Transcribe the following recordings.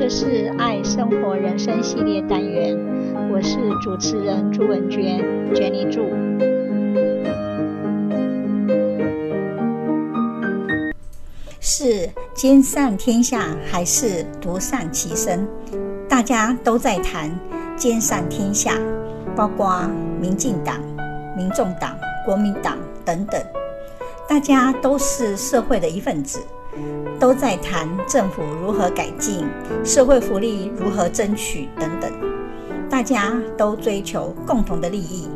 这是爱生活人生系列单元，我是主持人朱文娟，Jenny 朱。是兼善天下还是独善其身？大家都在谈兼善天下，包括民进党、民众党、国民党等等，大家都是社会的一份子。都在谈政府如何改进，社会福利如何争取等等，大家都追求共同的利益，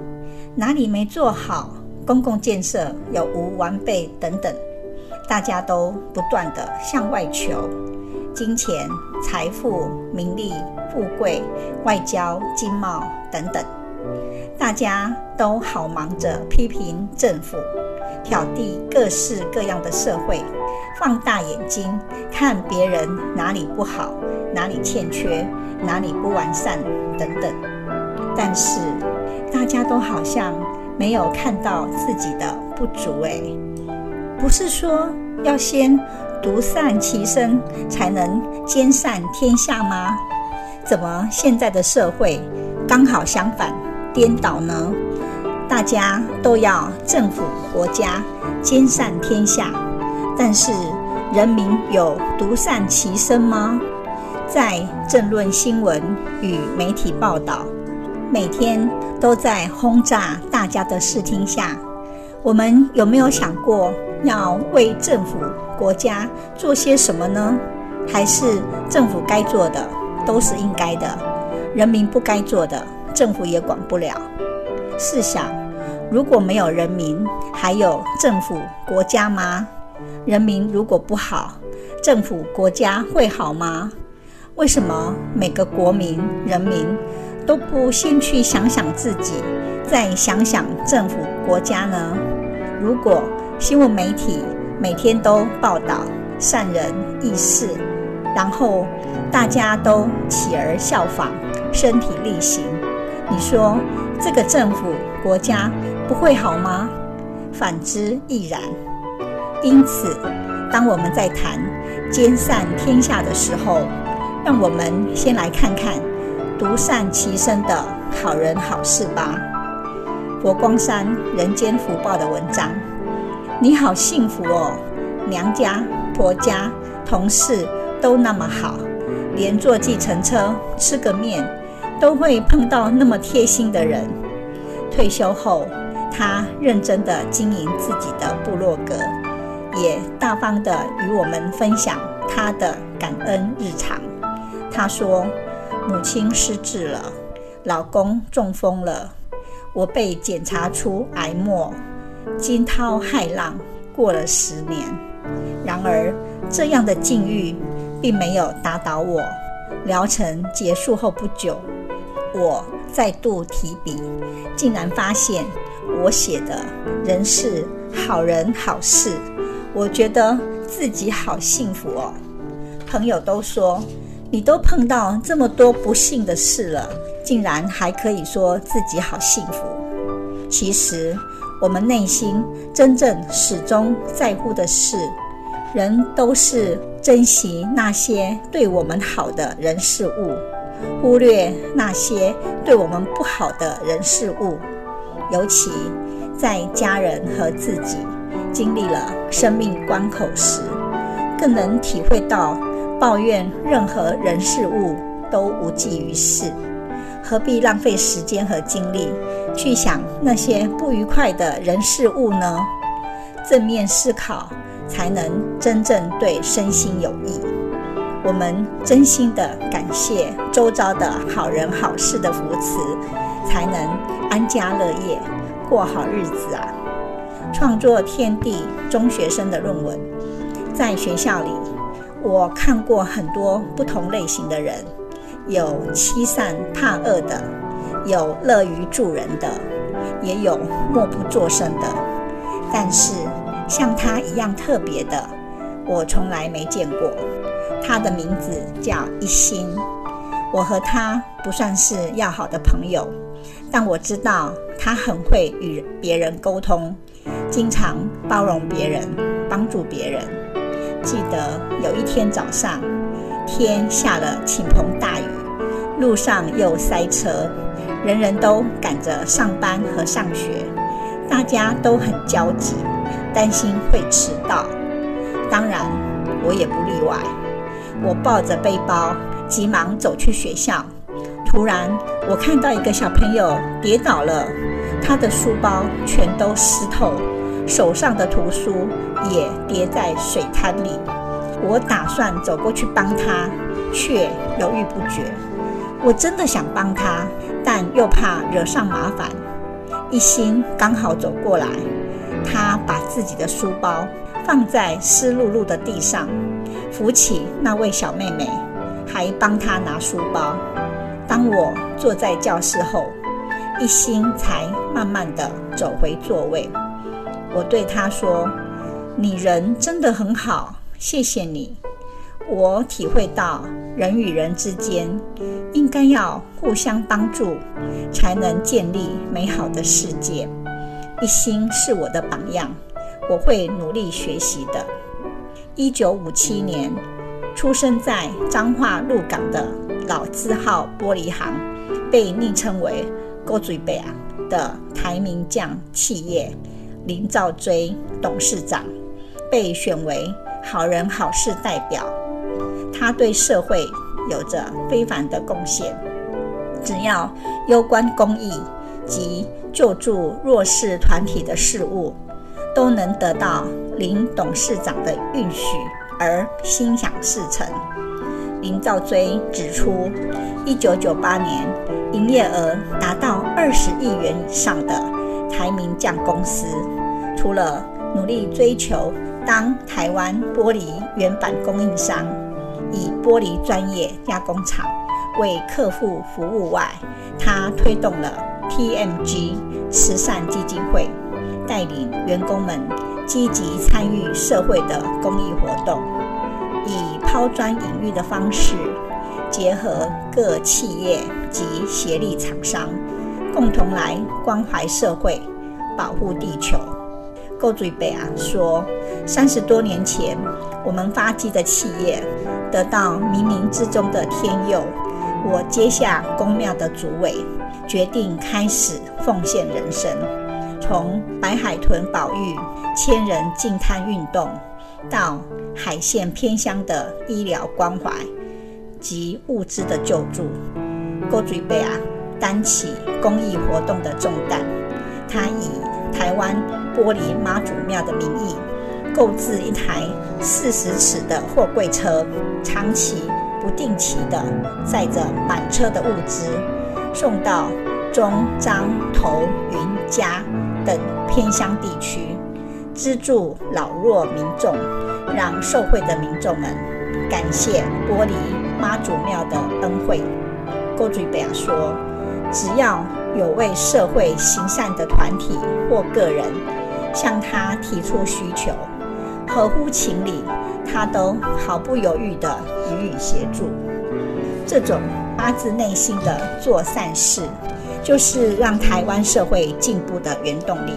哪里没做好，公共建设有无完备等等，大家都不断地向外求，金钱、财富、名利、富贵、外交、经贸等等，大家都好忙着批评政府。挑剔各式各样的社会，放大眼睛看别人哪里不好，哪里欠缺，哪里不完善等等。但是大家都好像没有看到自己的不足哎，不是说要先独善其身才能兼善天下吗？怎么现在的社会刚好相反，颠倒呢？大家都要政府国家兼善天下，但是人民有独善其身吗？在政论新闻与媒体报道，每天都在轰炸大家的视听下，我们有没有想过要为政府国家做些什么呢？还是政府该做的都是应该的，人民不该做的，政府也管不了？试想，如果没有人民，还有政府国家吗？人民如果不好，政府国家会好吗？为什么每个国民人民都不先去想想自己，再想想政府国家呢？如果新闻媒体每天都报道善人义士，然后大家都起而效仿，身体力行，你说这个政府国家不会好吗？反之亦然。因此，当我们在谈兼善天下的时候，让我们先来看看独善其身的好人好事吧。佛光山人间福报的文章，你好幸福哦，娘家、婆家、同事都那么好，连坐计程车吃个面都会碰到那么贴心的人。退休后，他认真地经营自己的部落格，也大方地与我们分享他的感恩日常。他说：“母亲失智了，老公中风了，我被检查出癌末，惊涛骇浪过了十年。然而，这样的境遇并没有打倒我。疗程结束后不久，我再度提笔，竟然发现我写的仍是好人好事，我觉得自己好幸福哦。朋友都说，你都碰到这么多不幸的事了，竟然还可以说自己好幸福。其实，我们内心真正始终在乎的是，人都是珍惜那些对我们好的人事物。忽略那些对我们不好的人事物，尤其在家人和自己经历了生命关口时，更能体会到抱怨任何人事物都无济于事，何必浪费时间和精力去想那些不愉快的人事物呢？正面思考，才能真正对身心有益。我们真心的感谢周遭的好人好事的扶持，才能安家乐业，过好日子啊！创作天地中学生的论文，在学校里，我看过很多不同类型的人，有欺善怕恶的，有乐于助人的，也有默不作声的。但是像他一样特别的，我从来没见过。他的名字叫一心，我和他不算是要好的朋友，但我知道他很会与别人沟通，经常包容别人，帮助别人。记得有一天早上，天下了倾盆大雨，路上又塞车，人人都赶着上班和上学，大家都很焦急，担心会迟到。当然，我也不例外。我抱着背包，急忙走去学校。突然，我看到一个小朋友跌倒了，他的书包全都湿透，手上的图书也跌在水滩里。我打算走过去帮他，却犹豫不决。我真的想帮他，但又怕惹上麻烦。一心刚好走过来，他把自己的书包放在湿漉漉的地上，扶起那位小妹妹，还帮她拿书包。当我坐在教室后，一心才慢慢地走回座位。我对他说：“你人真的很好，谢谢你。我体会到人与人之间应该要互相帮助，才能建立美好的世界。一心是我的榜样，我会努力学习的。”一九五七年，出生在彰化鹿港的。老字号玻璃行，被昵称为“古水伯啊”的台名匠企业林兆追董事长，被选为好人好事代表。他对社会有着非凡的贡献，只要攸关公益及救助弱势团体的事务，都能得到林董事长的允许而心想事成。林兆追指出，一九九八年营业额达到二十亿元以上的台名匠公司，除了努力追求当台湾玻璃原版供应商，以玻璃专业加工厂为客户服务外，他推动了 TMG 慈善基金会，带领员工们积极参与社会的公益活动。以抛砖引玉的方式，结合各企业及协力厂商，共同来关怀社会、保护地球。古水伯啊说，三十多年前，我们发迹的企业得到冥冥之中的天佑，我接下宫庙的主委，决定开始奉献人生，从白海豚保育、千人净滩运动。到海线偏乡的医疗关怀及物资的救助，古水伯啊担起公益活动的重担。他以台湾玻璃妈祖庙的名义，购置一台四十尺的货柜车，长期不定期的载着满车的物资，送到中彰投云嘉等偏乡地区。资助老弱民众，让受惠的民众们感谢玻璃妈祖庙的恩惠。古水伯说：“只要有为社会行善的团体或个人向他提出需求，合乎情理，他都毫不犹豫地予以协助。这种发自内心的做善事，就是让台湾社会进步的原动力。”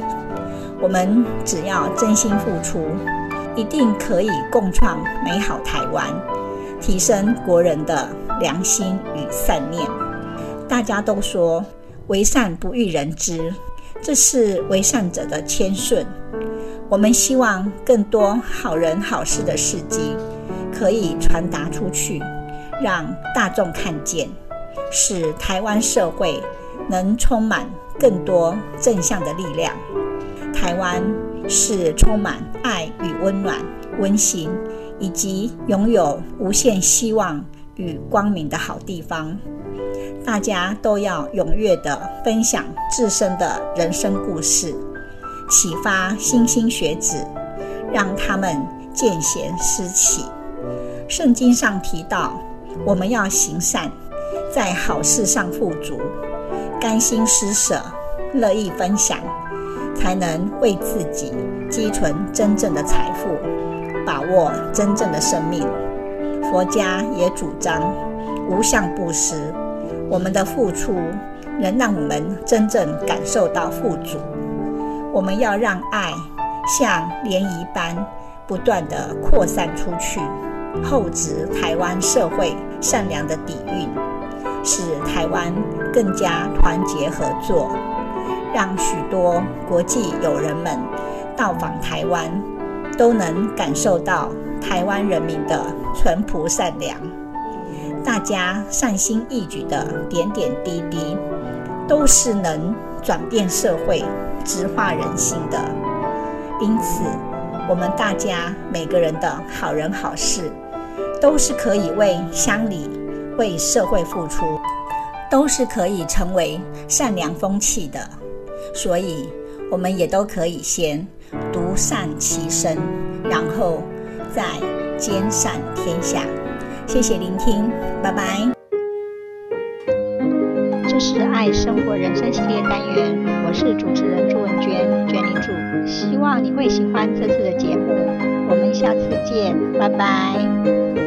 我们只要真心付出，一定可以共创美好台湾，提升国人的良心与善念。大家都说为善不欲人知，这是为善者的谦逊。我们希望更多好人好事的事迹可以传达出去，让大众看见，使台湾社会能充满更多正向的力量。台湾是充满爱与温暖、温馨，以及拥有无限希望与光明的好地方。大家都要踊跃地分享自身的人生故事，启发莘莘学子，让他们见贤思齐。圣经上提到，我们要行善，在好事上富足，甘心施舍，乐意分享。才能为自己积存真正的财富，把握真正的生命。佛家也主张无相布施，我们的付出能让我们真正感受到富足。我们要让爱像涟漪般不断地扩散出去，厚植台湾社会善良的底蕴，使台湾更加团结合作，让许多国际友人们到访台湾，都能感受到台湾人民的淳朴善良。大家善心义举的点点滴滴，都是能转变社会、直化人心的。因此，我们大家每个人的好人好事，都是可以为乡里、为社会付出，都是可以成为善良风气的。所以，我们也都可以先独善其身，然后再兼善天下。谢谢聆听，拜拜。这是爱生活人生系列单元，我是主持人朱文娟，娟领主，希望你会喜欢这次的节目，我们下次见，拜拜。